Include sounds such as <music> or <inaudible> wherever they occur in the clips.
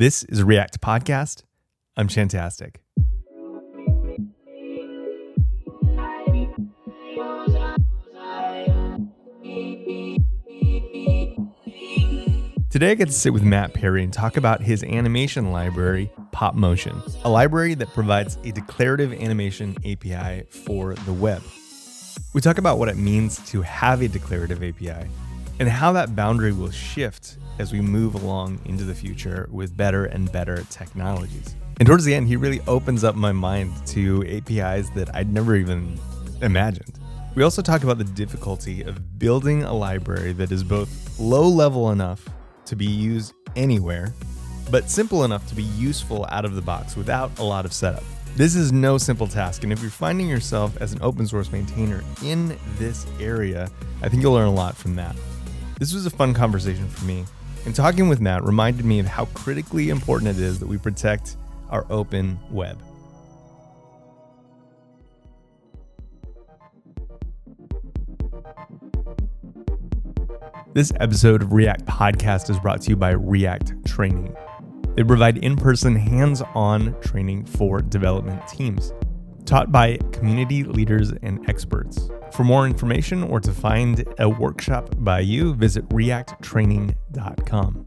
This is React podcast. I'm Chantastic. Today, I get to sit with Matt Perry and talk about his animation library, PopMotion, a library that provides a declarative animation API for the web. We talk about what it means to have a declarative API and how that boundary will shift as we move along into the future with better and better technologies. And towards the end, he really opens up my mind to APIs that I'd never even imagined. We also talk about the difficulty of building a library that is both low level enough to be used anywhere, but simple enough to be useful out of the box without a lot of setup. This is no simple task, and if you're finding yourself as an open source maintainer in this area, I think you'll learn a lot from that. This was a fun conversation for me, and talking with Matt reminded me of how critically important it is that we protect our open web. This episode of React Podcast is brought to you by React Training. They provide in person, hands on training for development teams, taught by community leaders and experts. For more information or to find a workshop by you, visit reacttraining.com.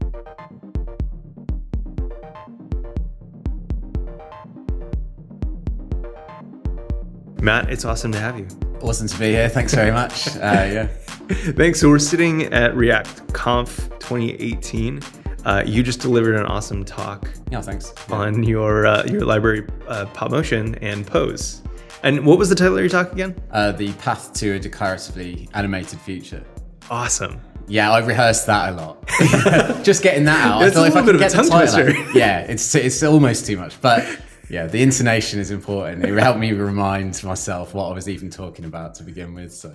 Matt, it's awesome to have you. Awesome to be here. Thanks very much. Uh, yeah. <laughs> Thanks. So we're sitting at React Conf 2018. Uh, you just delivered an awesome talk. Yeah, thanks. On your uh, your library, uh, PopMotion and Pose. And what was the title of your talk again? Uh, the path to a declaratively animated future. Awesome. Yeah, I rehearsed that a lot. <laughs> just getting that out. That's I feel a little like bit of a tongue twister. Out, <laughs> yeah, it's it's almost too much, but yeah, the intonation is important. It helped me remind myself what I was even talking about to begin with. So,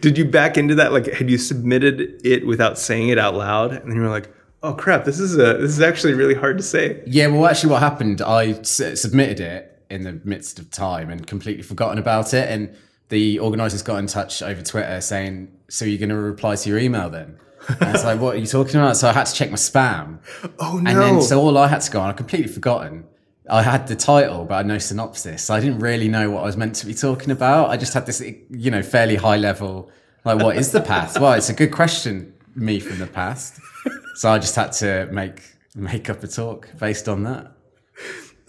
did you back into that? Like, had you submitted it without saying it out loud, and then you were like, "Oh crap, this is a this is actually really hard to say." Yeah, well, actually, what happened? I s- submitted it in the midst of time and completely forgotten about it, and the organisers got in touch over Twitter saying, "So you're going to reply to your email then?" And I was like, "What are you talking about?" So I had to check my spam. Oh no! And then so all I had to go on, I completely forgotten. I had the title, but I had no synopsis. So I didn't really know what I was meant to be talking about. I just had this, you know, fairly high level, like, what is the past? well, it's a good question, me from the past. So I just had to make make up a talk based on that.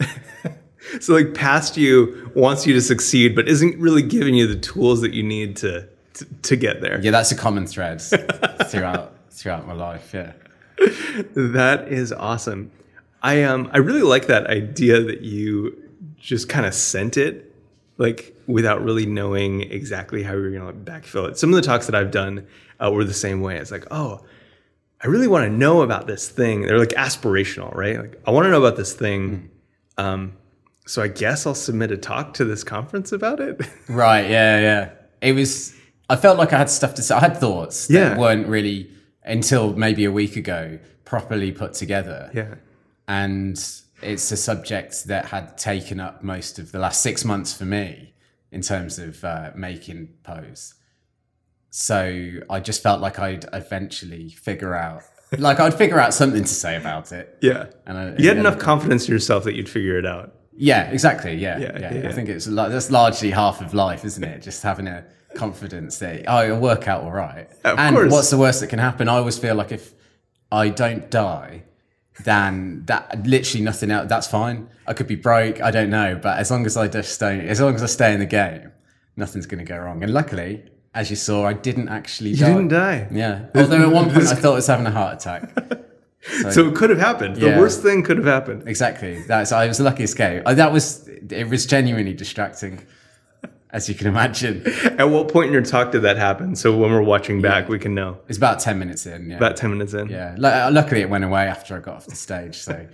<laughs> so like past you wants you to succeed, but isn't really giving you the tools that you need to to, to get there. Yeah, that's a common thread <laughs> throughout throughout my life. Yeah. That is awesome. I um I really like that idea that you just kind of sent it like without really knowing exactly how you're gonna backfill it. Some of the talks that I've done uh, were the same way. It's like, oh, I really want to know about this thing. They're like aspirational, right? Like I want to know about this thing. Mm. Um, so I guess I'll submit a talk to this conference about it. <laughs> right. Yeah. Yeah. It was. I felt like I had stuff to say. I had thoughts that yeah. weren't really until maybe a week ago properly put together. Yeah and it's a subject that had taken up most of the last six months for me in terms of uh, making pose. So I just felt like I'd eventually figure out, like I'd figure out something to say about it. Yeah, and I, you had enough confidence in yourself that you'd figure it out. Yeah, exactly. Yeah, yeah. yeah, yeah. I think it's like that's largely half of life, isn't it? Just having a confidence that oh, it'll work out all right. Of and course. what's the worst that can happen? I always feel like if I don't die, then that literally nothing else. That's fine. I could be broke. I don't know, but as long as I just stay, as long as I stay in the game, nothing's going to go wrong. And luckily, as you saw, I didn't actually. You die. didn't die. Yeah. Although at one point I <laughs> thought I was having a heart attack. So, <laughs> so it could have happened. The yeah, worst thing could have happened. Exactly. That's. I was lucky escape. I, that was. It was genuinely distracting as you can imagine. <laughs> At what point in your talk did that happen? So when we're watching back, yeah. we can know. It's about 10 minutes in. Yeah. About 10 minutes in. Yeah. Uh, luckily, it went away after I got off the stage. So,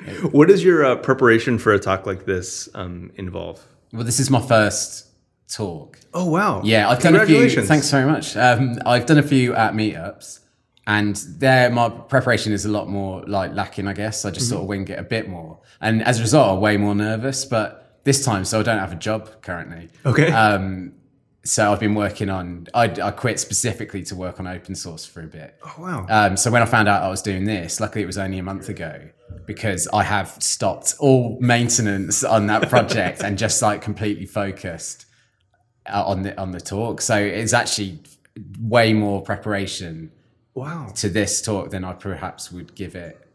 it, what does your uh, preparation for a talk like this um, involve? Well, this is my first talk. Oh, wow. Yeah. I've done a few. Thanks very much. Um, I've done a few at meetups. And there, my preparation is a lot more like lacking, I guess. I just mm-hmm. sort of wing it a bit more. And as a result, I'm way more nervous. But this time, so I don't have a job currently. Okay. Um, so I've been working on. I, I quit specifically to work on open source for a bit. Oh wow. Um, so when I found out I was doing this, luckily it was only a month ago because I have stopped all maintenance on that project and just like completely focused uh, on the on the talk. So it's actually way more preparation wow. to this talk than I perhaps would give it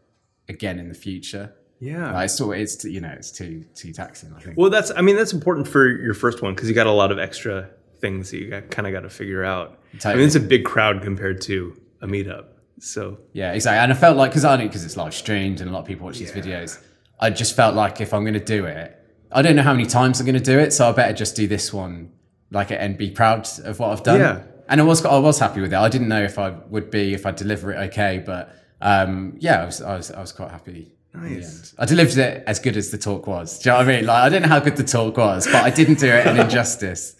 again in the future. Yeah. Like, it's, it's you know it's too too taxing. I think. Well, that's I mean that's important for your first one because you got a lot of extra things that you got, kind of got to figure out. I mean, it's a big crowd compared to a meetup. So Yeah, exactly. And I felt like because I because it's live streamed and a lot of people watch these Yeah. videos. I just felt like if I'm going to do it, I don't know how many times I'm going to do it, so I better just do this one, like and be proud of what I've done. Yeah. And I was I was happy with it. I didn't know if I would be if I deliver it okay, but um, yeah, I was I was I was quite happy. Nice. I delivered it as good as the talk was. Do you know what I mean? Like I don't know how good the talk was, but I didn't do it an injustice.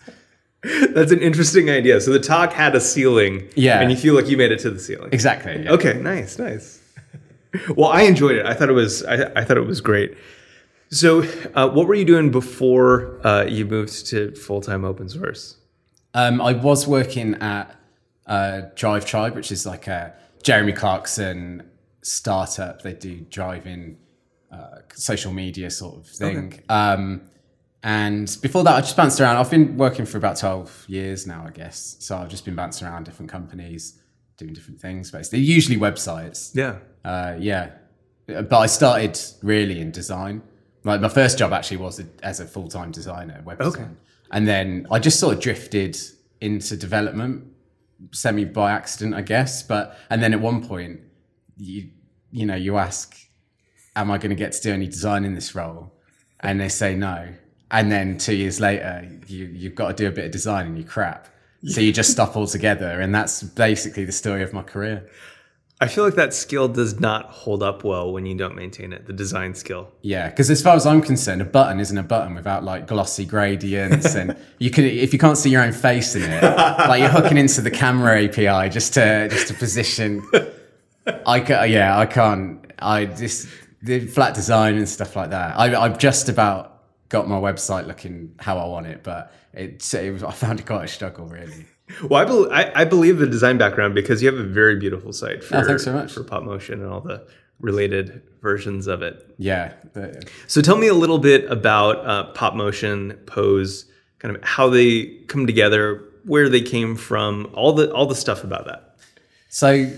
<laughs> that's an interesting idea. So the talk had a ceiling. Yeah. And you feel like you made it to the ceiling. Exactly. yeah. Okay, nice, nice. <laughs> Well, I enjoyed it. I thought it was I, I thought it was great. So, uh, what were you doing before uh, you moved to full time open source? Um, I was working at uh, Drive Tribe, which is like a Jeremy Clarkson startup. They do driving uh, social media sort of thing. Um, and before that, I just bounced around. I've been working for about 12 years now, I guess. So I've just been bouncing around different companies, doing different things. Basically, usually websites. Yeah. Uh, yeah, but I started really in design. Like my first job actually was a, as a full time designer, web Okay. design, and then I just sort of drifted into development, semi by accident, I guess. But and then at one point, you you know you ask, "Am I going to get to do any design in this role?" And they say no. And then two years later, you you've got to do a bit of design and you crap. So you just stop altogether, and that's basically the story of my career. I feel like that skill does not hold up well when you don't maintain it. The design skill. Yeah, because as far as I'm concerned, a button isn't a button without like glossy gradients, <laughs> and you can if you can't see your own face in it, like you're hooking into the camera API just to just to position. I ca yeah, I can't. I just the flat design and stuff like that. I I've just about got my website looking how I want it, but it's it was, I found it quite a struggle really. Well, I, bel I, I believe the design background because you have a very beautiful site for, Oh, thanks so much. for Pop Motion and all the related versions of it. Yeah, So tell me a little bit about uh, Pop Motion, Pose, kind of how they come together, where they came from, all the all the stuff about that. So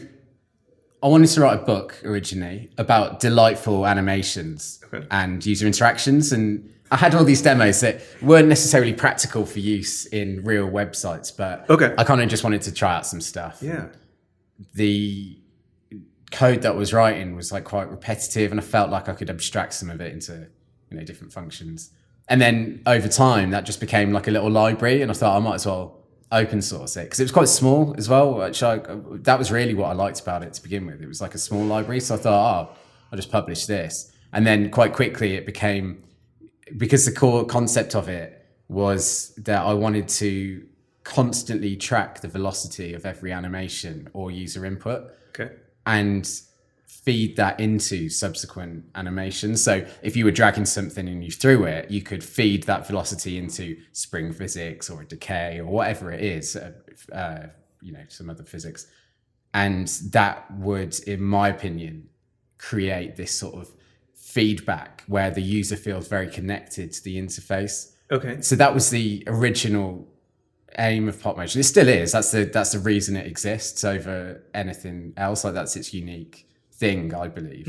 I wanted to write a book originally about delightful animations Okay. and user interactions. And I had all these demos that weren't necessarily practical for use in real websites, but Okay. I kind of just wanted to try out some stuff. Yeah. The code that I was writing was like quite repetitive and I felt like I could abstract some of it into, you know, different functions. And then over time that just became like a little library and I thought I might as well open source it because it was quite small as well. Which I, that was really what I liked about it to begin with. It was like a small library. So I thought, oh, I'll just publish this. And then quite quickly it became, because the core concept of it was that I wanted to constantly track the velocity of every animation or user input Okay. and feed that into subsequent animations. So if you were dragging something and you threw it, you could feed that velocity into spring physics or decay or whatever it is, uh, uh, you know, some other physics. And that would, in my opinion, create this sort of feedback where the user feels very connected to the interface. Okay. so that was the original aim of pop motion it still is. That's the that's the reason it exists over anything else. Like that's its unique thing i believe.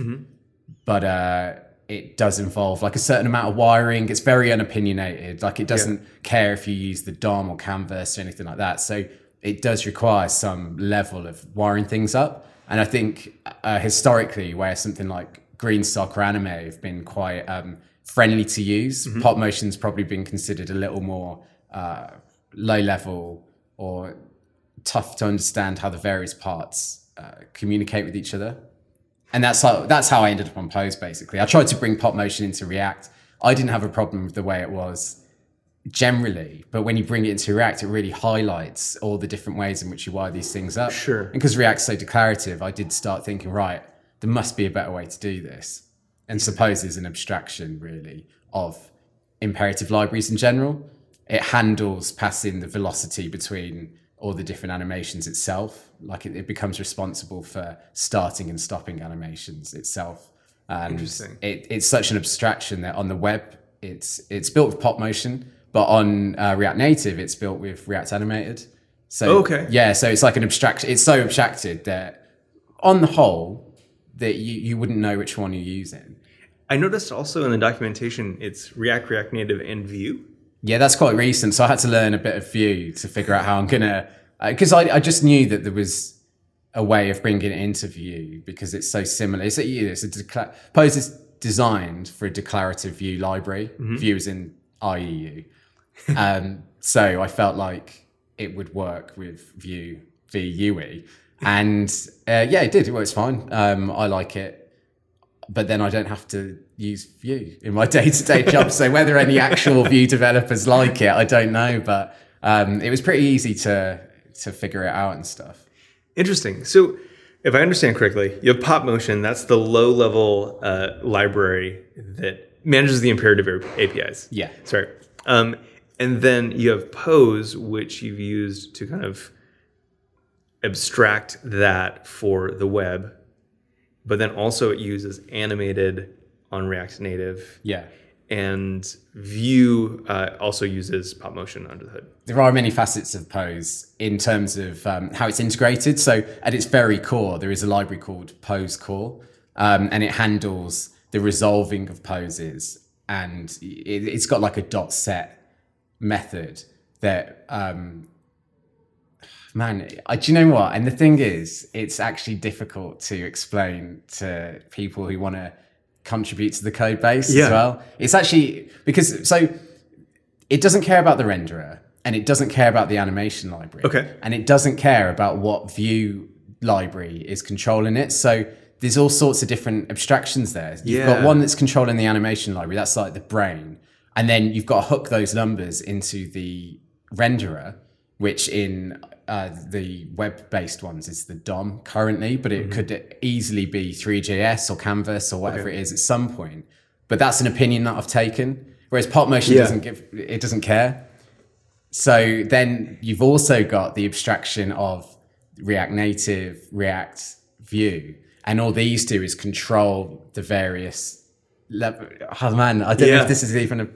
But uh it does involve like a certain amount of wiring. It's very unopinionated. Like it doesn't care if you use the dom or canvas or anything like that. So it does require some level of wiring things up. And i think uh, historically where something like GreenSock or anime have been quite um, friendly to use pop motion's probably been considered a little more uh, low level or tough to understand how the various parts uh, communicate with each other and that's how that's how I ended up on Pose. Basically, I tried to bring pop motion into React. I didn't have a problem with the way it was generally, but when you bring it into React, it really highlights all the different ways in which you wire these things up. Sure. And because React's so declarative, I did start thinking, right, there must be a better way to do this. And suppose is an abstraction really of imperative libraries in general. it handles passing the velocity between all the different animations itself. Like it, it becomes responsible for starting and stopping animations itself. And Interesting. It, it's such an abstraction that on the web, it's it's built with Pop Motion, but on uh, React Native, it's built with React Animated. So okay. yeah, so it's like an abstraction. It's so abstracted that on the whole, that you, you wouldn't know which one you're using. I noticed also in the documentation it's React, React Native, and Vue. Yeah, that's quite recent. So I had to learn a bit of Vue to figure out how I'm gonna, because I, I just knew that there was a way of bringing it into Vue because it's so similar. It's a, it's a decla- Pose is designed for a declarative Vue library. Vue is in IEU, um, <laughs> so I felt like it would work with Vue VUE, and uh, yeah, it did. It works fine. Um, I like it but then I don't have to use Vue in my <laughs> day-to-day job. So whether any actual Vue developers like it, I don't know. But um, it was pretty easy to to figure it out and stuff. Interesting. So, if I understand correctly, you have Pop Motion. That's the low-level uh, library that manages the imperative APIs. Yeah. Sorry. Um, and then you have Pose, which you've used to kind of abstract that for the web, but then also it uses animated on React Native, Yeah. and Vue uh, also uses Pop Motion under the hood. There are many facets of Pose in terms of um, how it's integrated. So at its very core, there is a library called Pose Core, um, and it handles the resolving of poses, and it, it's got like a dot set method that um, man I, do you know what? And the thing is it's actually difficult to explain to people who want to contribute to the code base Yeah. as well. It's actually because so it doesn't care about the renderer and it doesn't care about the animation library. Okay. and it doesn't care about what view library is controlling it. So there's all sorts of different abstractions there. You've got one that's controlling the animation library that's like the brain. And then you've got to hook those numbers into the renderer which in uh, the web-based ones is the DOM currently, but it could easily be 3JS or Canvas or whatever it is at some point. But that's an opinion that I've taken. Whereas Pop Motion Yeah. doesn't give it doesn't care. So then you've also got the abstraction of React Native, React Vue, and all these do is control the various level. Oh man, I don't know if this is even a.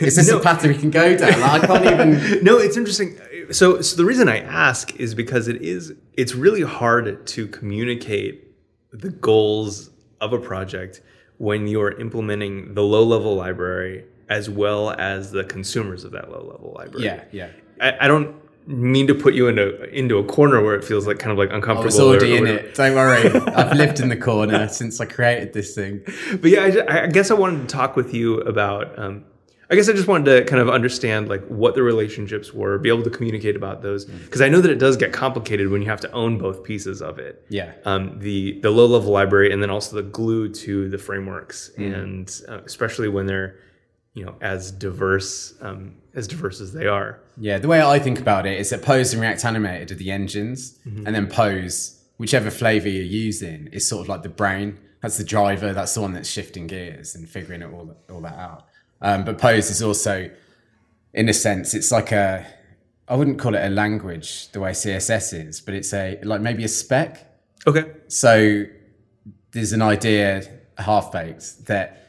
Is this <laughs> No. a path that we can go down? Like, I can't even. <laughs> no, it's interesting. So, so the reason I ask is because it is it's really hard to communicate the goals of a project when you're implementing the low level library as well as the consumers of that low level library. Yeah, yeah. I, I don't mean to put you into into a corner where it feels like kind of like uncomfortable. I was already or- in or- it. Don't worry. <laughs> I've lived in the corner since I created this thing. but yeah, I, I guess I wanted to talk with you about. Um, I guess I just wanted to kind of understand like what the relationships were, be able to communicate about those, because I know that it does get complicated when you have to own both pieces of it. Yeah. Um, the the low level library and then also the glue to the frameworks, and uh, especially when they're you know as diverse um, as diverse as they are. Yeah, the way I think about it is that Pose and React Animated are the engines, and then Pose, whichever flavor you're using, is sort of like the brain. That's the driver. That's the one that's shifting gears and figuring it all all that out. Um, but Pose is also, in a sense, it's like a. I wouldn't call it a language the way CSS is, but it's a like maybe a spec. Okay. So there's an idea half baked that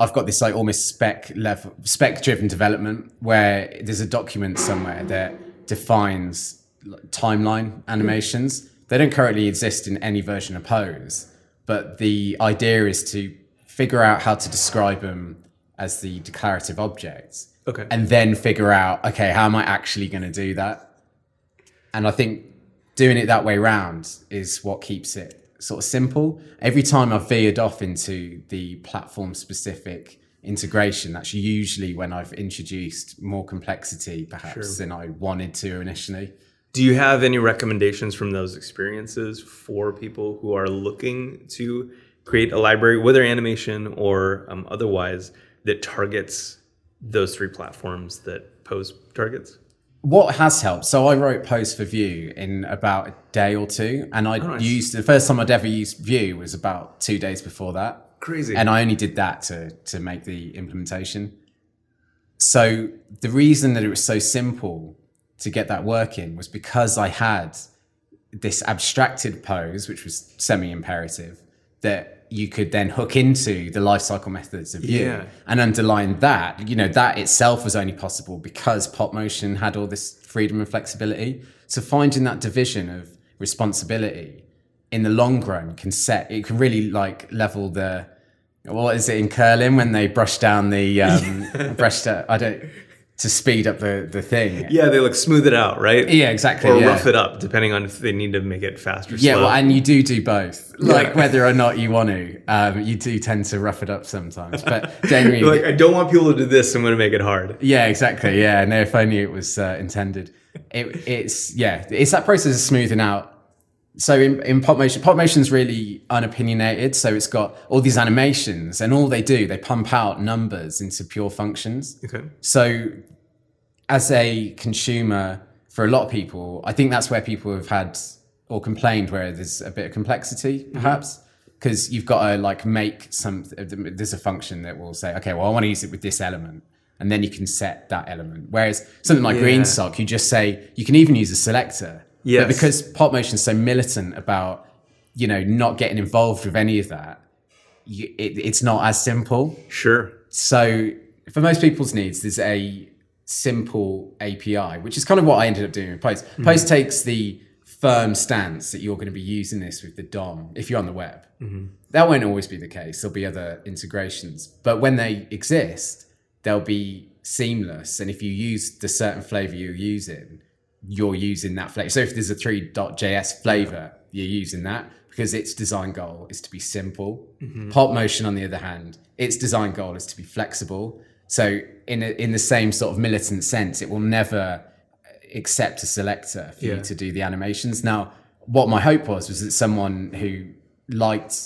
I've got this like almost spec level, spec driven development where there's a document somewhere that defines timeline animations. They don't currently exist in any version of Pose, but the idea is to figure out how to describe them as the declarative objects Okay. and then figure out okay how am i actually going to do that? And i think doing it that way round is what keeps it sort of simple. Every time i've veered off into the platform specific integration that's usually when i've introduced more complexity perhaps than i wanted to initially. Do you have any recommendations from those experiences for people who are looking to create a library, whether animation or um, otherwise, that targets those three platforms that Pose targets? what has helped so i wrote Pose for Vue in about a day or two and i nice. used the first time i'd ever used Vue was about two days before that Crazy. and I only did that to to make the implementation. So the reason that it was so simple to get that working was because I had this abstracted pose, which was semi-imperative, that you could then hook into the life cycle methods of you Yeah. and underline that. You know, that itself was only possible because pop motion had all this freedom and flexibility. So finding that division of responsibility in the long run can set it can really like level the what is it in curling when they brush down the um <laughs> brush down, I don't to speed up the the thing. Yeah, they like smooth it out, right? Yeah, exactly, Or yeah. rough it up, depending on if they need to make it fast or Yeah, slow. well, and you do do both. Like Yeah. whether or not you want to, um, you do tend to rough it up sometimes. But generally, <laughs> like, I don't want people to do this. I'm going to make it hard. yeah, exactly. Yeah, no, if only it was uh, intended. It, it's yeah, it's that process of smoothing out. So in, in pop motion, pop motion's really unopinionated. So it's got all these animations, and all they do, they pump out numbers into pure functions. Okay. So, as a consumer, for a lot of people, I think that's where people have had or complained where there's a bit of complexity, mm-hmm. perhaps, because you've got to like make some. There's a function that will say, okay, well, I want to use it with this element, and then you can set that element. Whereas something like Yeah. GreenSock, you just say you can even use a selector. But because pop motion's so militant about you know not getting involved with any of that, you, it, it's not as simple. Sure. So for most people's needs, there's a simple API, which is kind of what I ended up doing with Pose. Mm-hmm. Pose takes the firm stance that you're going to be using this with the DOM if you're on the web. Mm-hmm. That won't always be the case. There'll be other integrations, but when they exist, they'll be seamless. And if you use the certain flavor you're using, you're using that flavor. So if there's a 3.js flavor, you're using that because its design goal is to be simple. Mm-hmm. Pop motion, on the other hand, its design goal is to be flexible. So in a, in the same sort of militant sense, it will never accept a selector for Yeah. you to do the animations. Now, what my hope was was that someone who liked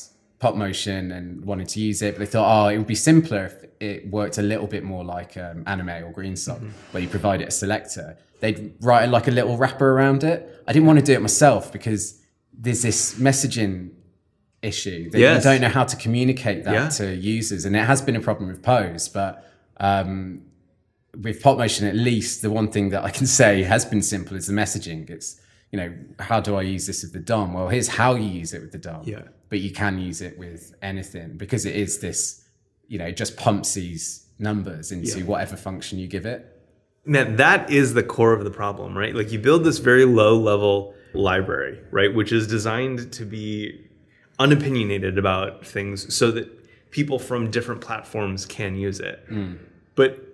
pop motion and wanted to use it, but they thought, oh, it would be simpler if it worked a little bit more like um, anime or GreenSock, Mm-hmm. where you provide it a selector. They'd write like a little wrapper around it. I didn't want to do it myself because there's this messaging issue that Yes. you don't know how to communicate that Yeah. to users, and it has been a problem with Pose, but. Um, with pop motion at least the one thing that i can <laughs> say has been simple is the messaging it's you know how do i use this with the dom well here's how you use it with the dom Yeah. but you can use it with anything because it is this you know it just pumps these numbers into Yeah. whatever function you give it Man, that is the core of the problem, right? Like you build this very low level library, right? Which is designed to be unopinionated about things so that people from different platforms can use it. Mm. But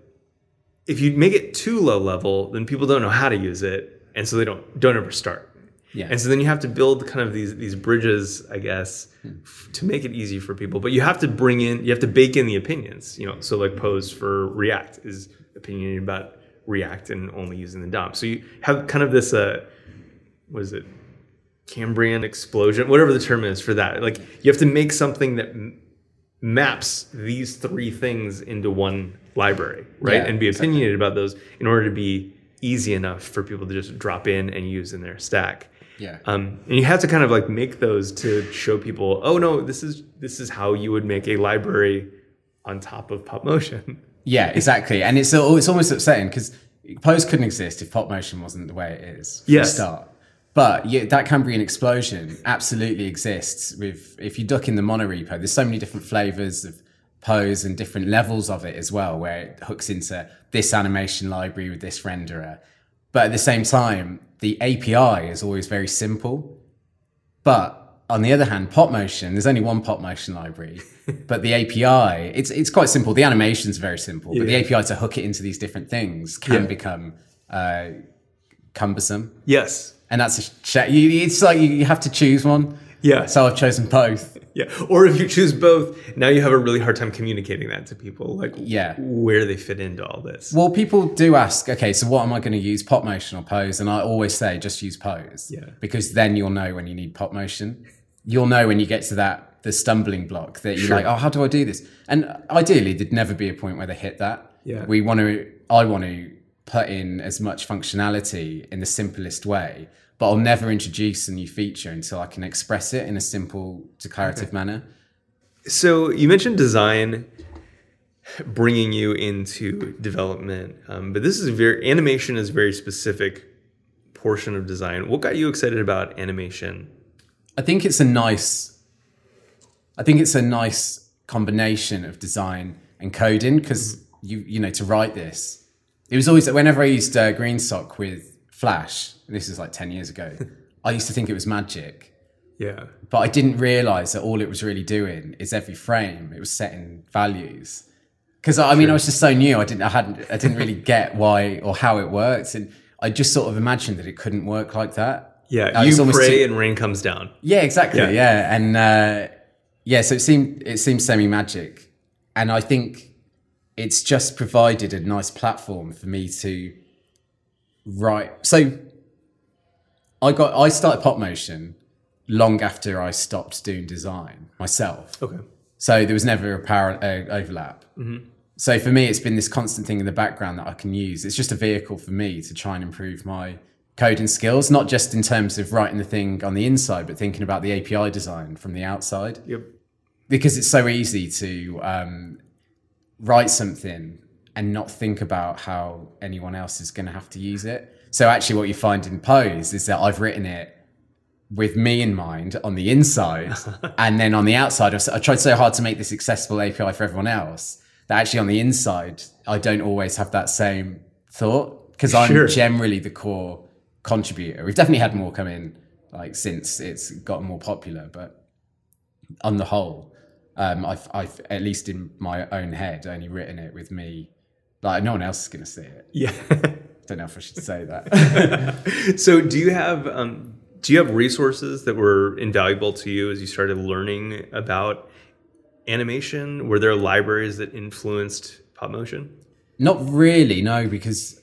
if you make it too low level, then people don't know how to use it. And so they don't don't ever start. Yeah. And so then you have to build kind of these these bridges, I guess, f- to make it easy for people. But you have to bring in, you have to bake in the opinions. You know, so like Pose for React is opinionated about React and only using the DOM. So you have kind of this, uh, what is it, Cambrian explosion, whatever the term is for that. Like you have to make something that m- maps these three things into one library, right? Yeah, and be exactly. opinionated about those in order to be easy enough for people to just drop in and use in their stack. yeah Um, and you have to kind of like make those to show people, oh no, this is this is how you would make a library on top of Pop Motion. <laughs> yeah exactly and it's it's almost upsetting because pose couldn't exist if pop motion wasn't the way it is from Yes. the start but yeah, that Cambrian explosion absolutely exists with if you duck in the monorepo, there's so many different flavors of pose and different levels of it as well, where it hooks into this animation library with this renderer. But at the same time, the API is always very simple. But on the other hand, pop motion, there's only one pop motion library, <laughs> but the API, it's it's quite simple. The animation's very simple, but the API to hook it into these different things can Yeah. become uh, cumbersome Yes. and that's a sh- you, it's like you have to choose one. Yeah. So I've chosen both. Yeah. Or if you choose both, now you have a really hard time communicating that to people, like Yeah. where they fit into all this. Well, people do ask, okay, so what am I going to use, pop motion or pose? And I always say, just use pose. Yeah. Because then you'll know when you need pop motion. You'll know when you get to that the stumbling block that you're Sure. like, oh, how do I do this? And ideally, there'd never be a point where they hit that. Yeah. We want to. I want to put in as much functionality in the simplest way, but I'll never introduce a new feature until I can express it in a simple, declarative manner. So you mentioned design. bringing you into development, um, but this is very animation is a very specific portion of design. What got you excited about animation? I think it's a nice. I think it's a nice combination of design and coding because you you know to write this, it was always whenever I used uh, GreenSock with Flash. This is like ten years ago. I used to think it was magic, Yeah. but I didn't realize that all it was really doing is every frame it was setting values. Because I mean, I was just so new. I didn't, I hadn't, I didn't really get why or how it worked, and I just sort of imagined that it couldn't work like that. Yeah, I you pray too- and rain comes down. yeah, exactly. Yeah. Yeah, and uh, yeah, so it seemed it seemed semi magic, and I think it's just provided a nice platform for me to write. So I got I started Pop Motion long after I stopped doing design myself. Okay. So there was never a power uh, overlap. So for me, it's been this constant thing in the background that I can use. It's just a vehicle for me to try and improve my coding skills, not just in terms of writing the thing on the inside, but thinking about the API design from the outside. Yep. Because it's so easy to um, write something and not think about how anyone else is going to have to use it. So actually, what you find in Pose is that I've written it with me in mind on the inside, <laughs> and then on the outside, I've, I've tried so hard to make this accessible API for everyone else that actually on the inside, I don't always have that same thought because I'm Sure. generally the core contributor. We've definitely had more come in like since it's gotten more popular, but on the whole, um, I've, I've at least in my own head only written it with me. Like no one else is going to see it. Yeah. <laughs> Don't know if I should say that. <laughs> so do you have um, do you have resources that were invaluable to you as you started learning about animation? Were there libraries that influenced pop motion? Not really, no, because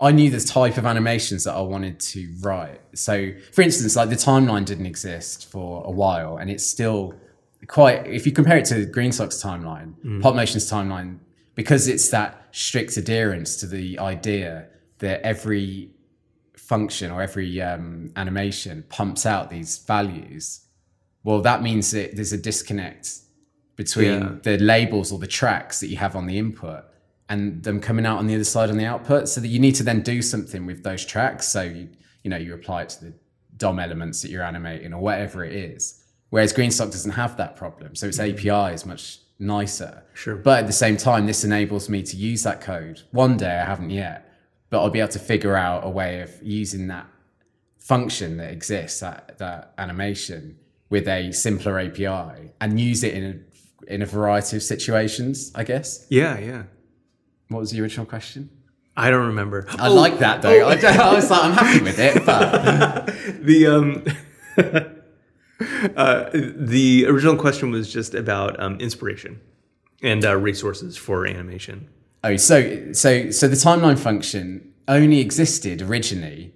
I knew the type of animations that I wanted to write. So, for instance, like the timeline didn't exist for a while, and it's still quite. If you compare it to GreenSock's timeline, PopMotion's timeline, because it's that strict adherence to the idea that every function or every um, animation pumps out these values. Well, that means that there's a disconnect between Yeah. the labels or the tracks that you have on the input and them coming out on the other side on the output so that you need to then do something with those tracks so you, you know you apply it to the dom elements that you're animating or whatever it is whereas GreenSock doesn't have that problem so its api is much nicer Sure. but at the same time this enables me to use that code one day i haven't yet but i'll be able to figure out a way of using that function that exists that that animation with a simpler api and use it in a in a variety of situations i guess Yeah, yeah. what was the original question? I don't remember. I like that though. I, I was like, I'm happy with it, but <laughs> the um <laughs> <laughs> uh, the original question was just about um, inspiration and uh, resources for animation. oh, so so so the timeline function only existed originally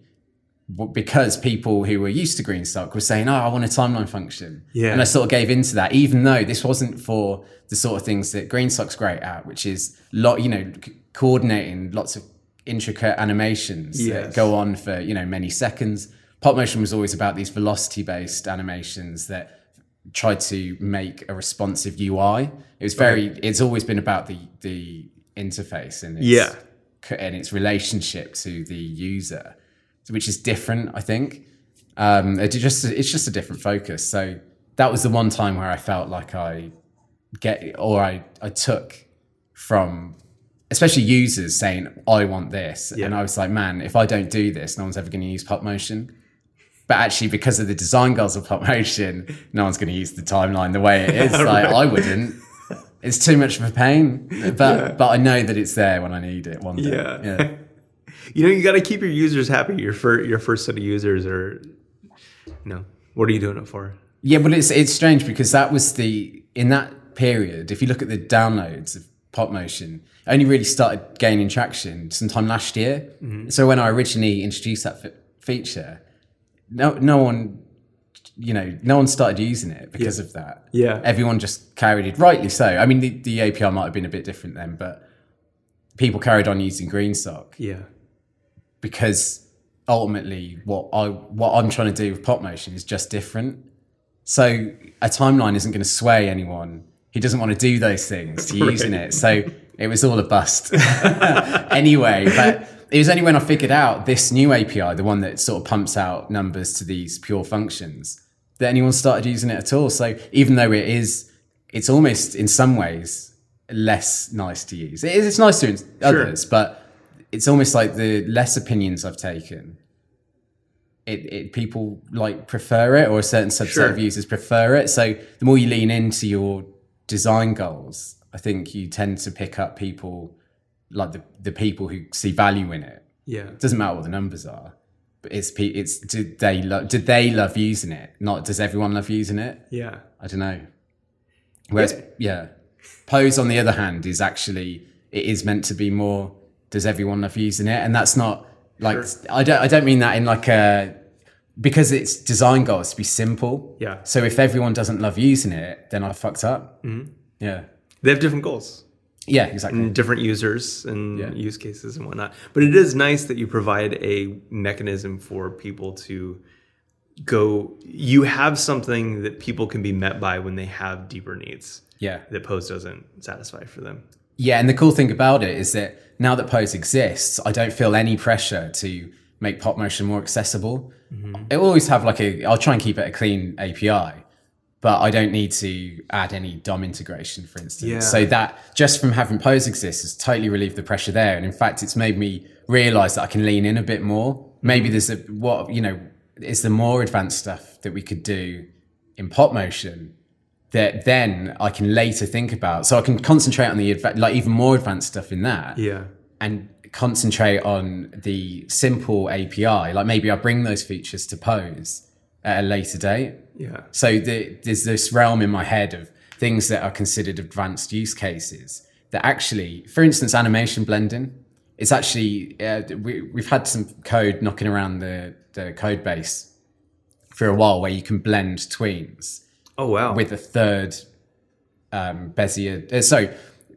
because people who were used to GreenSock were saying, "Oh, I want a timeline function," Yeah. and I sort of gave into that, even though this wasn't for the sort of things that GreenSock's great at, which is lot, you know, c- coordinating lots of intricate animations Yes. that go on for you know many seconds. Pop motion was always about these velocity-based animations that tried to make a responsive UI. It was very. It's always been about the the interface and its, Yeah. and its relationship to the user, which is different. I think um, it just it's just a different focus. So that was the one time where I felt like I get or I I took from especially users saying I want this, and I was like, man, if I don't do this, no one's ever going to use Pop Motion. But actually, because of the design goals of Pop Motion, no one's going to use the timeline the way it is. <laughs> Like I wouldn't. It's too much of a pain, but but I know that it's there when I need it one day. Yeah. yeah. <laughs> You know, you got to keep your users happy. Your first your first set of users are, you know, what are you doing it for? Yeah, but it's it's strange because that was the in that period. If you look at the downloads of Pop Motion, only really started gaining traction sometime last year. Mm-hmm. So when I originally introduced that f- feature, no no one, you know, no one started using it because of that. Yeah. everyone just carried it. Rightly so. I mean, the, the API might have been a bit different then, but people carried on using GreenSock Yeah. because ultimately what I what I'm trying to do with pop motion is just different. So a timeline isn't going to sway anyone he doesn't want to do those things to using it. So it was all a bust <laughs> anyway. But it was only when I figured out this new API, the one that sort of pumps out numbers to these pure functions, that anyone started using it at all. So even though it is, it's almost in some ways less nice to use. It is, it's nicer in others, but it's almost like the less opinions I've taken. It, it people like prefer it or a certain subset Sure. of users prefer it. So the more you lean into your design goals, I think you tend to pick up people like the, the people who see value in it. Yeah. It doesn't matter what the numbers are, but it's it's do they love do they love using it? Not does everyone love using it? Yeah. I don't know. Whereas yeah, Pose on the other hand is actually it is meant to be more. Does everyone love using it? And that's not like I don't I don't mean that in like a because it's design goals to be simple. Yeah. So if everyone doesn't love using it, then I fucked up. Mm-hmm. Yeah. They have different goals. Yeah. Exactly. and different users and Yeah. use cases and whatnot. But it is nice that you provide a mechanism for people to go. You have something that people can be met by when they have deeper needs Yeah. that Pose doesn't satisfy for them. Yeah, and the cool thing about it is that now that Pose exists, I don't feel any pressure to make pop motion more accessible. Mm-hmm. It will always have like a. I'll try and keep it a clean API, but I don't need to add any DOM integration, for instance. Yeah. So that just from having Pose exist has totally relieved the pressure there, and in fact, it's made me realize that I can lean in a bit more. Maybe mm. there's a what you know is the more advanced stuff that we could do in pop motion that then I can later think about. So I can concentrate on the like even more advanced stuff in that, Yeah. and concentrate on the simple API. Like maybe I bring those features to Pose at a later date. Yeah. So the, there's this realm in my head of things that are considered advanced use cases that actually, for instance, animation blending. It's actually uh, we, we've had some code knocking around the the code base for a while where you can blend tweens Oh wow. with a third um, Bezier. Uh, so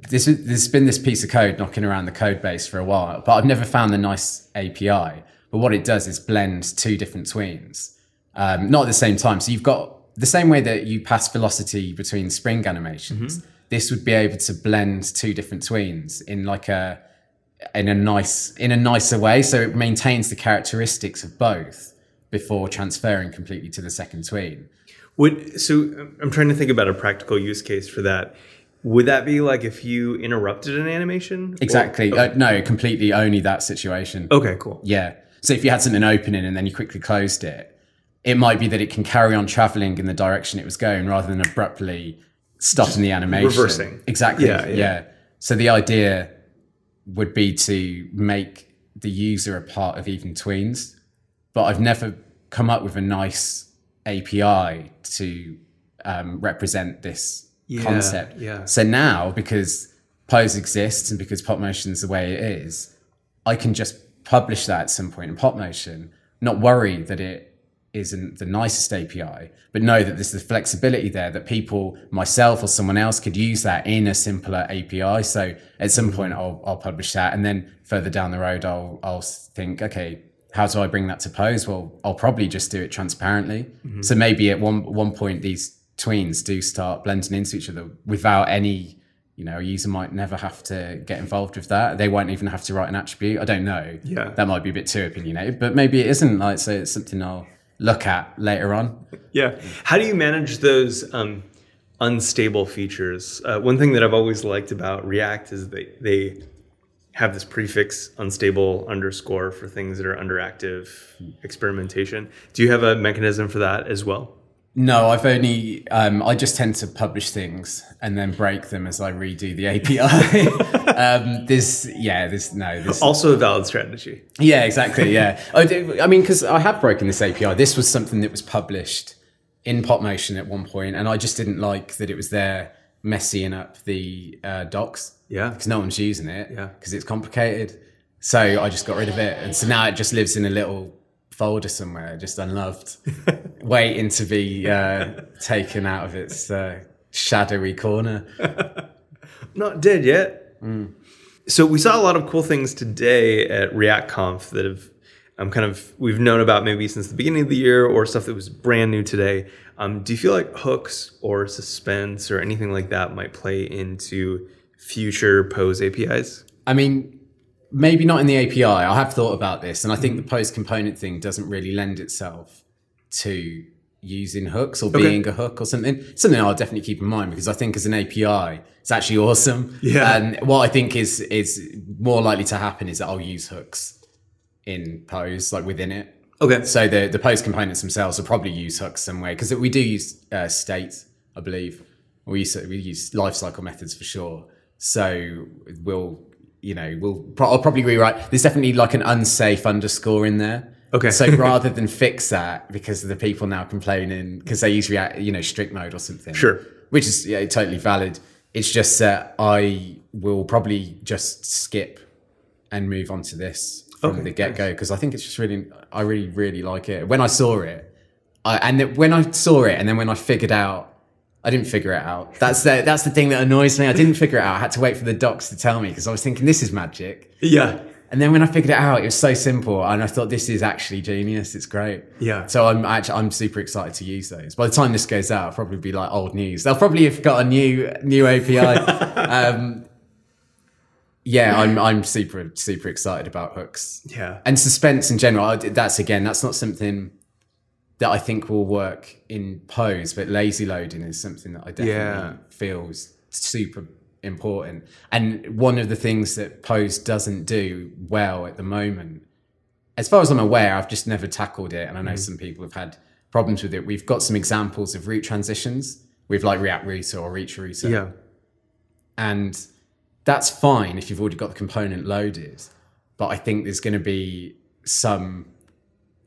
this there's been this piece of code knocking around the code base for a while, but I've never found the nice API. But what it does is blend two different tweens, um, not at the same time. So you've got the same way that you pass velocity between spring animations. This would be able to blend two different tweens in like a in a nice in a nicer way. So it maintains the characteristics of both before transferring completely to the second tween. Would so I'm trying to think about a practical use case for that. Would that be like if you interrupted an animation? Or- Exactly. Uh, no, completely only that situation. okay, cool. Yeah. So if you had something opening and then you quickly closed it, it might be that it can carry on traveling in the direction it was going rather than abruptly stopping the animation. reversing. Exactly. Yeah, Yeah, yeah. So the idea would be to make the user a part of even tweens, but I've never come up with a nice API to um, represent this Yeah, concept. yeah. So now, because Pose exists and because Pop is the way it is, I can just publish that at some point in Pop Motion, not worry that it isn't the nicest API, but know that there's the flexibility there that people, myself or someone else, could use that in a simpler API. So at some point, I'll, I'll publish that, and then further down the road, I'll I'll think, okay, how do I bring that to Pose? Well, I'll probably just do it transparently. Mm-hmm. So maybe at one one point, these tweens do start blending into each other without any you know, a user might never have to get involved with that. They won't even have to write an attribute. I don't know. Yeah. That might be a bit too opinionated, but maybe it isn't. Like, so it's something I'll look at later on. Yeah. How do you manage those um, unstable features? Uh, one thing that I've always liked about React is they they have this prefix unstable underscore for things that are under active experimentation. Do you have a mechanism for that as well? No, I've only, um, I just tend to publish things and then break them as I redo the <laughs> API. <laughs> um, this, yeah, this, no, this, Also a valid strategy. Yeah, exactly. Yeah, <laughs> I, do, I mean, because I have broken this API. This was something that was published in PopMotion at one point, and I just didn't like that it was there messing up the uh, docs. Yeah. because no one's using it. Yeah. because it's complicated. So I just got rid of it, and so now it just lives in a little folder somewhere, just unloved, <laughs> waiting to be uh, taken out of its uh, shadowy corner. <laughs> Not dead yet. So we saw a lot of cool things today at ReactConf that have um, kind of we've known about maybe since the beginning of the year or stuff that was brand new today. Um, do you feel like hooks or suspense or anything like that might play into future Pose APIs? I mean, maybe not in the API. I have thought about this, and I think the Pose component thing doesn't really lend itself to using hooks or Okay. being a hook or something. Something I'll definitely keep in mind because I think as an API, it's actually awesome. Yeah. And what I think is is more likely to happen is that I'll use hooks in Pose, like within it. Okay. So the the Pose components themselves will probably use hooks somewhere because we do use uh, state, I believe. We use we use lifecycle methods for sure. So we'll you know we'll pro- I'll probably rewrite. There's definitely like an unsafe underscore in there. Okay. So <laughs> rather than fix that because of the people now complaining because they use React, you know, strict mode or something. Sure. Which is yeah, totally valid. It's just that I will probably just skip and move on to this from Okay, the get go because I think it's just really, I really, really like it. When I saw it, I, and when I saw it, and then when I figured out, I didn't figure it out. That's the that's the thing that annoys me. I didn't figure it out. I had to wait for the docs to tell me because I was thinking this is magic. Yeah. And then when I figured it out, it was so simple, and I thought this is actually genius. It's great. Yeah. So I'm actually I'm super excited to use those. By the time this goes out, it'll probably be like old news. They'll probably have got a new new API. <laughs> um, yeah, I'm I'm super super excited about hooks Yeah. and suspense in general. That's again, that's not something that I think will work in Pose, but lazy loading is something that I definitely Yeah. feel is super important. And one of the things that Pose doesn't do well at the moment, as far as I'm aware, I've just never tackled it, and I know mm. some people have had problems with it. We've got some examples of route transitions with like React Router or Reach Router Yeah. and that's fine if you've already got the component loaded but i think there's going to be some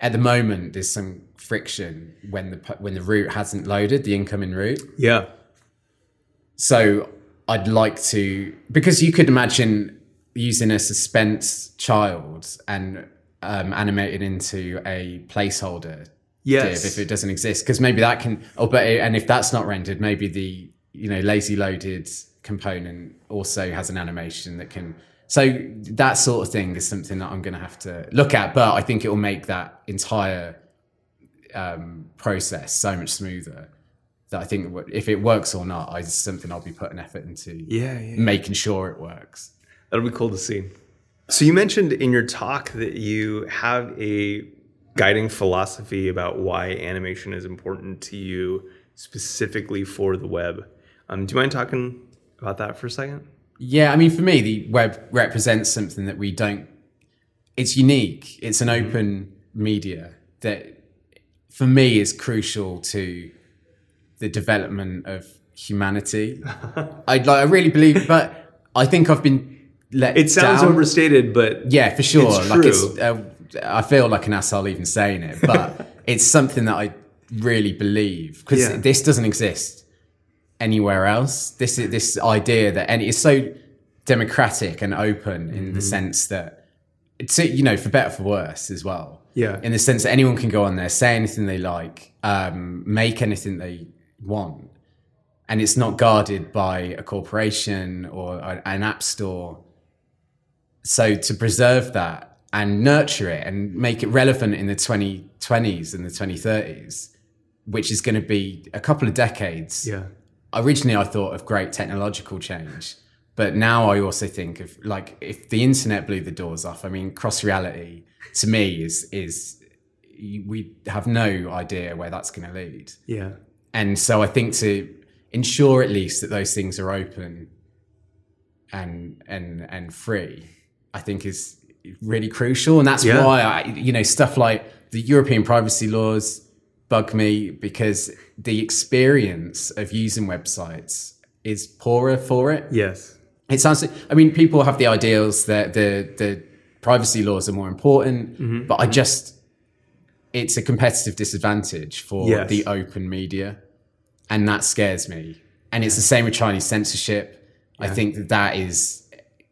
at the moment there's some friction when the when the route hasn't loaded the incoming route Yeah. so i'd like to because you could imagine using a suspense child and um, animate it into a placeholder Yes. div if it doesn't exist because maybe that can oh but and if that's not rendered maybe the you know lazy loaded component also has an animation that can so that sort of thing is something that i'm going to have to look at but i think it will make that entire um, process so much smoother that i think if it works or not is something i'll be putting effort into Yeah. yeah. making sure it works That'll be cool to see. So you mentioned in your talk that you have a guiding philosophy about why animation is important to you specifically for the web. Um, do you mind talking about that for a second? Yeah, I mean, for me, the web represents something that we don't. It's unique. It's an open media that, for me, is crucial to the development of humanity. <laughs> I like. I really believe, but I think I've been let. It sounds down. overstated, but Yeah, for sure. It's like true. it's. Uh, I feel like an asshole even saying it, but <laughs> it's something that I really believe because Yeah. this doesn't exist anywhere else. This is this idea that and it's so democratic and open in Mm-hmm. the sense that it's you know for better for worse as well. Yeah. In the sense that anyone can go on there, say anything they like, um, make anything they want, and it's not guarded by a corporation or an app store so to preserve that and nurture it and make it relevant in the 2020s and the 2030s which is going to be a couple of decades yeah, originally i thought of great technological change but now i also think of like if the internet blew the doors off i mean cross reality to me is is we have no idea where that's going to lead yeah, and so I think to ensure at least that those things are open and and and free, I think is really crucial. And that's Yeah. why I, you know, stuff like the European privacy laws bug me because the experience of using websites is poorer for it. yes, It sounds. I mean, people have the ideals that the the privacy laws are more important, Mm-hmm. but I just it's a competitive disadvantage for Yes. the open media, and that scares me. And it's the same with Chinese censorship. I think that that is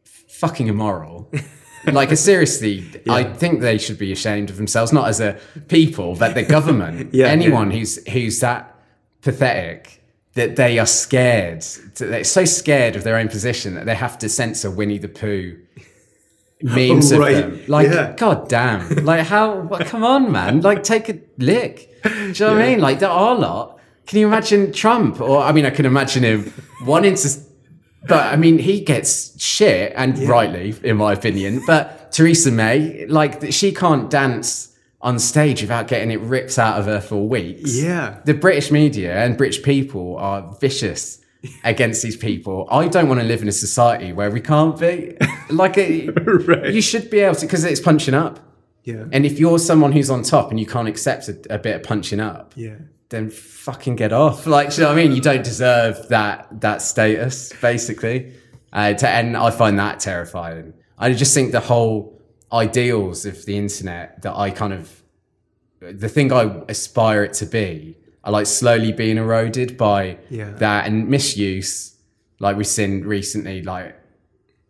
fucking immoral. <laughs> like uh, seriously, I think they should be ashamed of themselves, not as a people, but the government. <laughs> Yeah, Anyone who's who's that pathetic that they are scared. to- They're so scared of their own position that they have to censor Winnie the Pooh memes Oh, of them. Like, Yeah. god damn. Like, how, what, come on, man. Like, take a lick. Do you know what I mean? Like, there are a lot. Can you imagine Trump? Or, I mean, I can imagine him wanting to, but I mean, he gets shit, and rightly, in my opinion. But Theresa May, like, she can't dance on stage without getting it ripped out of her for weeks Yeah. the British media and British people are vicious <laughs> against these people. I don't want to live in a society where we can't be. Like, it, <laughs> Right. you should be able to, because it's punching up. Yeah. And if you're someone who's on top and you can't accept a, a bit of punching up, yeah. Then fucking get off. <laughs> Like, do you know what I mean? You don't deserve that that status, basically. Uh, to, and I find that terrifying. I just think the whole ideals of the internet that I kind of, the thing I aspire it to be, are like slowly being eroded by Yeah. that and misuse, like we've seen recently. Like,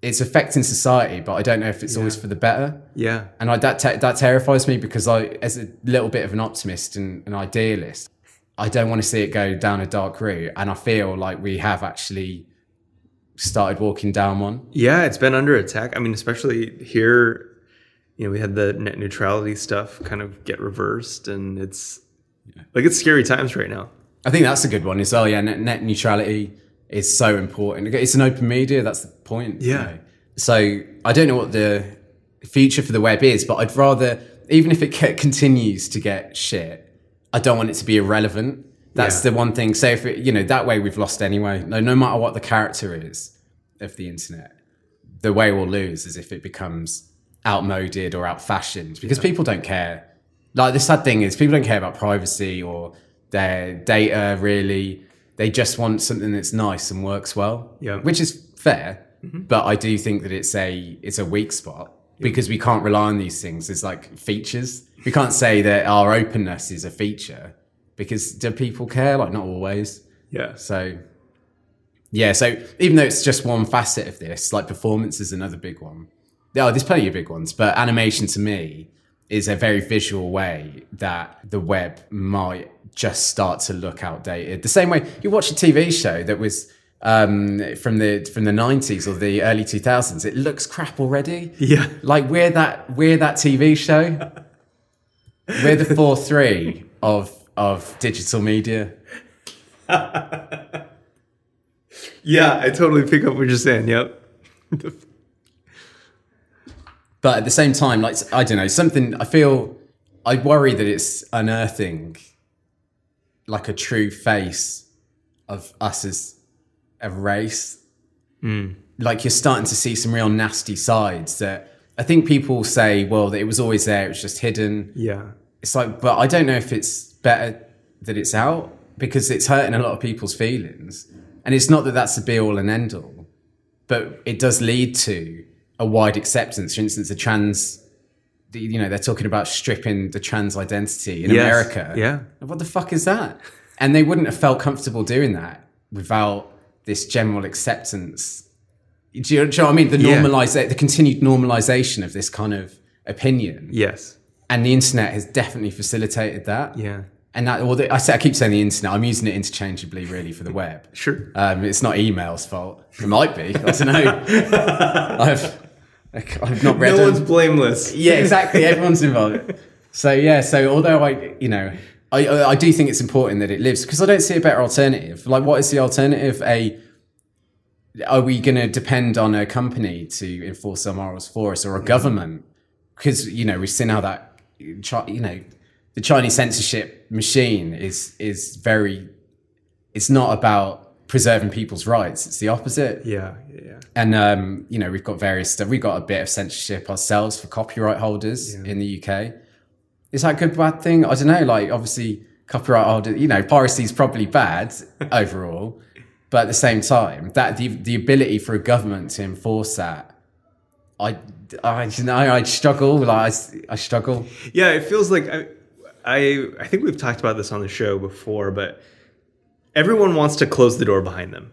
it's affecting society, but I don't know if it's always for the better Yeah. and I, that te- that terrifies me because I, as a little bit of an optimist and an idealist, I don't want to see it go down a dark route, and I feel like we have actually started walking down one. Yeah, it's been under attack. I mean, especially here, you know, we had the net neutrality stuff kind of get reversed, and it's like it's scary times right now. I think that's a good one as well. Yeah, net, net neutrality is so important. It's an open media. That's the point. you Yeah. know. So I don't know what the future for the web is, but I'd rather, even if it <laughs> continues to get shit, I don't want it to be irrelevant. That's Yeah. the one thing. So if it, you know that way we've lost anyway. No, no matter what the character is of the internet, the way we'll lose is if it becomes outmoded or outfashioned because people don't care. Like the sad thing is people don't care about privacy or their data really. They just want something that's nice and works well. Yeah. Which is fair. Mm-hmm. But I do think that it's a it's a weak spot because we can't rely on these things as like features. We can't say that our openness is a feature because do people care? Like not always. Yeah. So yeah, so even though it's just one facet of this, like performance is another big one. Oh, there's plenty of big ones, but animation to me is a very visual way that the web might just start to look outdated. The same way you watch a TV show that was um, from the from the 90s or the early 2000s, it looks crap already. Yeah. Like we're that we're that TV show. we're the four three of of digital media. Yeah, I totally pick up what you're saying. Yep. But at the same time, like I don't know, something I feel I worry that it's unearthing like a true face of us as a race. Mm. Like you're starting to see some real nasty sides that I think people say, well, that it was always there, it was just hidden. Yeah. It's like, but I don't know if it's better that it's out because it's hurting a lot of people's feelings. And it's not that that's the be all and end all, but it does lead to a wide acceptance. For instance, a trans, the- you know, they're talking about stripping the trans identity in Yes. America. Yeah. What the fuck is that? And they wouldn't have felt comfortable doing that without this general acceptance. Do you, do you know what I mean? The Yeah. normalize, the continued normalization of this kind of opinion Yes. and the internet has definitely facilitated that. Yeah. And that, well, the, I say I keep saying the internet. I'm using it interchangeably, really, for the web. Sure. Um, it's not email's fault. It might be. I don't know. <laughs> I've, I've not read. No one's blameless. Yeah, exactly. Everyone's involved. So yeah. So although I, you know, I I I do think it's important that it lives because I don't see a better alternative. Like, what is the alternative? A are we going to depend on a company to enforce our morals for us or a government? Because you know we've seen how that, you know, the Chinese censorship machine is is very. It's not about preserving people's rights. It's the opposite. Yeah. Yeah. And um, you know, we've got various stuff. We've got a bit of censorship ourselves for copyright holders in the UK. Is that a good bad thing? I don't know. Like obviously copyright holders, you know, piracy is probably bad <laughs> overall. But at the same time, that the the ability for a government to enforce that, I I you know I struggle. Like I, I struggle. Yeah, it feels like I, I I think we've talked about this on the show before, but everyone wants to close the door behind them.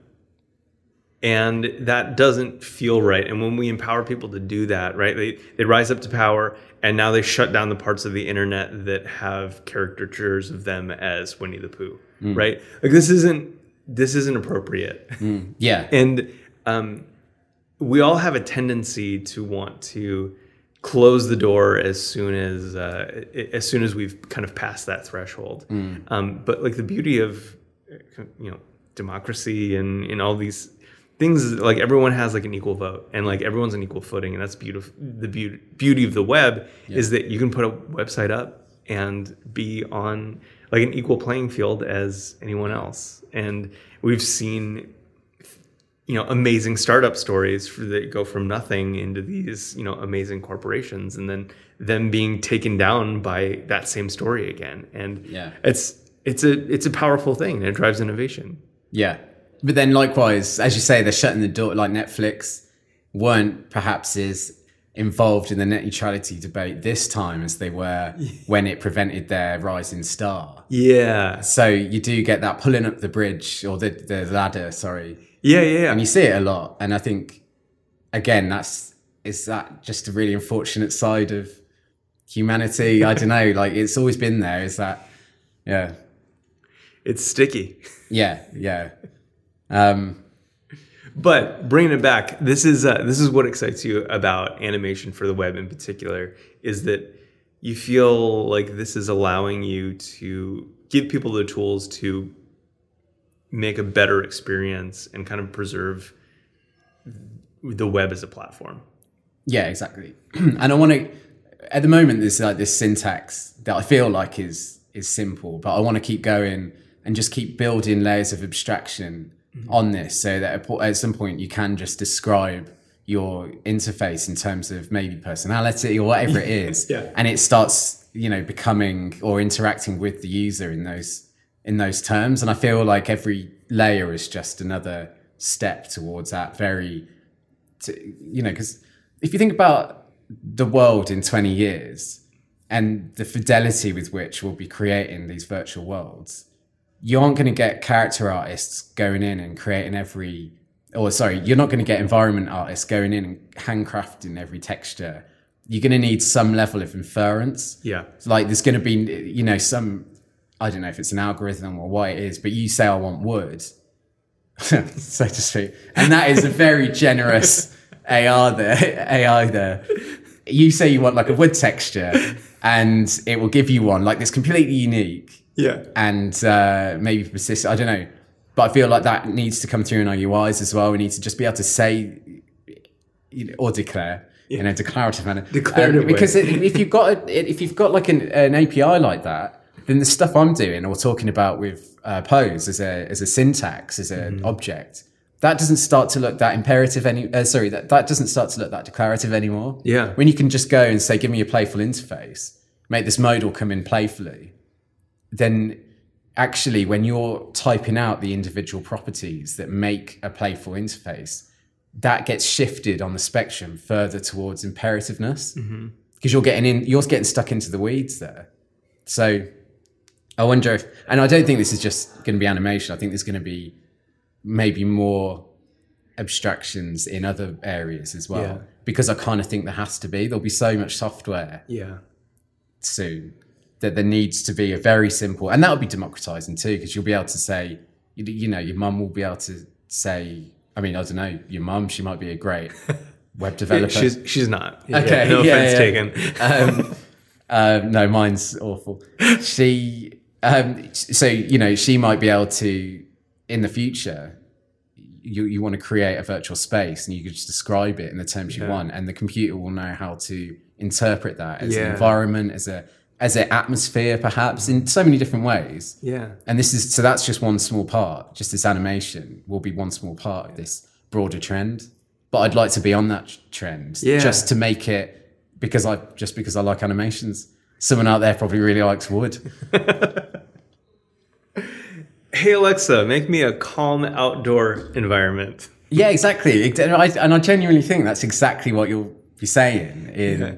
And that doesn't feel right. And when we empower people to do that, right, they, they rise up to power and now they shut down the parts of the internet that have caricatures of them as Winnie the Pooh, right? Like this isn't this isn't appropriate. Yeah. And um, we all have a tendency to want to close the door as soon as uh, as soon as we've kind of passed that threshold. Um, but like the beauty of you know democracy and and all these things like everyone has like an equal vote and like everyone's on equal footing and that's beautiful the beauty beauty of the web is that you can put a website up and be on like an equal playing field as anyone else and we've seen you know amazing startup stories that go from nothing into these you know amazing corporations and then them being taken down by that same story again and Yeah. it's it's a it's a powerful thing and it drives innovation Yeah. But then likewise, as you say, they're shutting the door like Netflix weren't perhaps as involved in the net neutrality debate this time as they were <laughs> when it prevented their rising star. yeah So you do get that pulling up the bridge or the, the ladder, sorry. yeah yeah, yeah. And you see it a lot. And I think again, that's is that just a really unfortunate side of humanity? I don't know. <laughs> Like it's always been there. Is that yeah. it's sticky Yeah, yeah. Um But bringing it back, this is uh, this is what excites you about animation for the web in particular is that you feel like this is allowing you to give people the tools to make a better experience and kind of preserve the web as a platform. Yeah, exactly. <clears throat> and I want to. At the moment, there's like this syntax that I feel like is is simple, but I want to keep going and just keep building layers of abstraction Mm-hmm. on this, so that at at some point you can just describe your interface in terms of maybe personality or whatever it <laughs> is, Yeah. and it starts you know becoming or interacting with the user in those in those terms. And I feel like every layer is just another step towards that very to, you know, because if you think about the world in 20 years and the fidelity with which we'll be creating these virtual worlds, you aren't going to get character artists going in and creating every, or sorry, you're not going to get environment artists going in and handcrafting every texture. You're going to need some level of inference. Yeah. Like there's going to be, you know, some, I don't know if it's an algorithm or what it is, but you say, I want wood, <laughs> so to speak. And that is a very generous <laughs> AR there, AI there. You say you want like a wood texture and it will give you one like this completely unique Yeah. and uh, maybe persist. I don't know. But I feel like that needs to come through in our UIs as well. We need to just be able to say you know, or declare in a declarative manner. Declarative Um, because it, if you've got a, if you've got like an, an API like that, then the stuff I'm doing or talking about with uh, pose as a as a syntax as an Mm-hmm. object, that doesn't start to look that imperative any. Uh, sorry, that that doesn't start to look that declarative anymore. Yeah. When you can just go and say, "Give me a playful interface," make this modal come in playfully, then actually when you're typing out the individual properties that make a playful interface that gets shifted on the spectrum further towards imperativeness. Mm-hmm. Because you're getting in you're getting stuck into the weeds there. So i wonder if and i don't think this is just going to be animation. I think there's going to be maybe more abstractions in other areas as well. Yeah. because i kind of think there has to be. There'll be so much software Yeah. soon that there needs to be a very simple and that would be democratizing too because you'll be able to say you, you know your mum will be able to say i mean i don't know your mum she might be a great <laughs> web developer She's she's not. Okay, no yeah, offense yeah. taken. um, <laughs> um, no mine's awful she um, so you know she might be able to in the future you, you want to create a virtual space and you could just describe it in the terms you want and the computer will know how to interpret that as an environment as a as an atmosphere perhaps in so many different ways yeah. and this is so that's just one small part just this animation will be one small part of this broader trend but i'd like to be on that trend Yeah. just to make it because i just because i like animations someone out there probably really likes wood <laughs> Hey Alexa, make me a calm outdoor environment. yeah exactly and I, and I genuinely think that's exactly what you'll be saying in Yeah.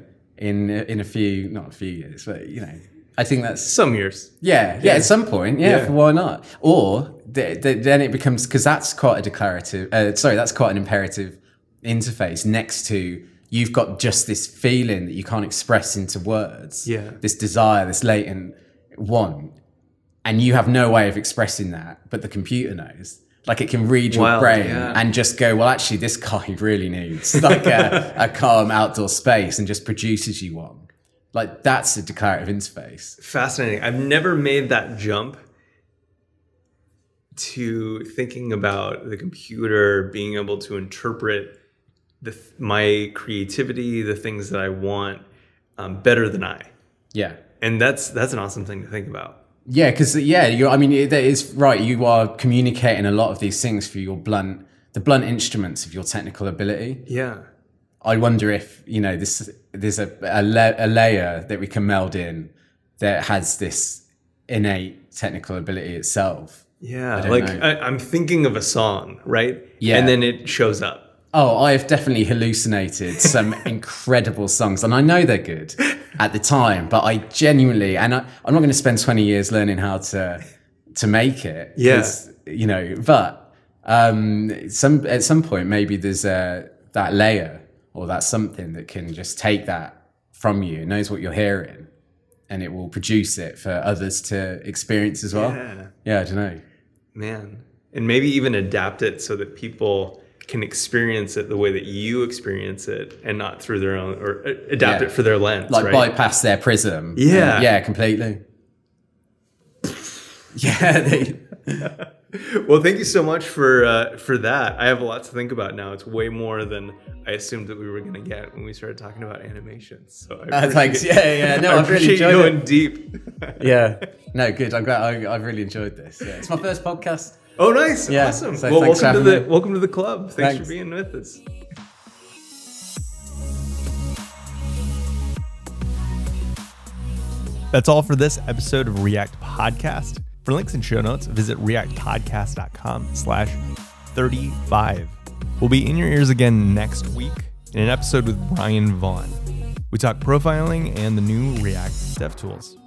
In in a few not a few years but you know i think that's Some years. Yeah, yeah, at some point, yeah, Yeah. for why not? Or th- th- then it becomes because that's quite a declarative. Uh, sorry, that's quite an imperative interface next to you've got just this feeling that you can't express into words. Yeah. this desire, this latent want, and you have no way of expressing that, but the computer knows. Like it can read your brain yeah. and just go, well, actually, this guy <laughs> really needs like a, a calm outdoor space and just produces you one. Like that's a declarative interface. Fascinating. I've never made that jump to thinking about the computer being able to interpret the my creativity, the things that I want, um, better than I. Yeah. And that's that's an awesome thing to think about. Yeah, because yeah, you. I mean, it is right. You are communicating a lot of these things through your blunt, the blunt instruments of your technical ability. Yeah. I wonder if you know this. There's a a, la- a layer that we can meld in that has this innate technical ability itself. Yeah. don't Like know. I, I'm thinking of a song, right? Yeah. And then it shows up. Oh, I have definitely hallucinated some <laughs> incredible songs, and I know they're good at the time, but I genuinely, and I, I'm not going to spend 20 years learning how to to make it. Yeah. 'cause, you know, but um, some at some point maybe there's a that layer or that something that can just take that from you, knows what you're hearing, and it will produce it for others to experience as well. Yeah. Yeah, I don't know. Man. And maybe even adapt it so that people can experience it the way that you experience it and not through their own or uh, adapt Yeah. it for their lens. like right? bypass their prism. Yeah. yeah, completely. <laughs> yeah, they, <laughs> Well, thank you so much for uh, for that. I have a lot to think about now. It's way more than I assumed that we were going to get when we started talking about animations. So I uh, thanks. Yeah, yeah. No, I I've really enjoyed going it. deep. Yeah, <laughs> no, good. I'm glad. I, I've really enjoyed this. Yeah, it's my first podcast. Oh, nice! Yeah, awesome. so well, welcome to the me. welcome to the club. Thanks, Thanks. for being with us. That's all for this episode of React Podcast. For links and show notes, visit reactpodcast.com slash 35. We'll be in your ears again next week in an episode with Brian Vaughn. We talk profiling and the new React DevTools.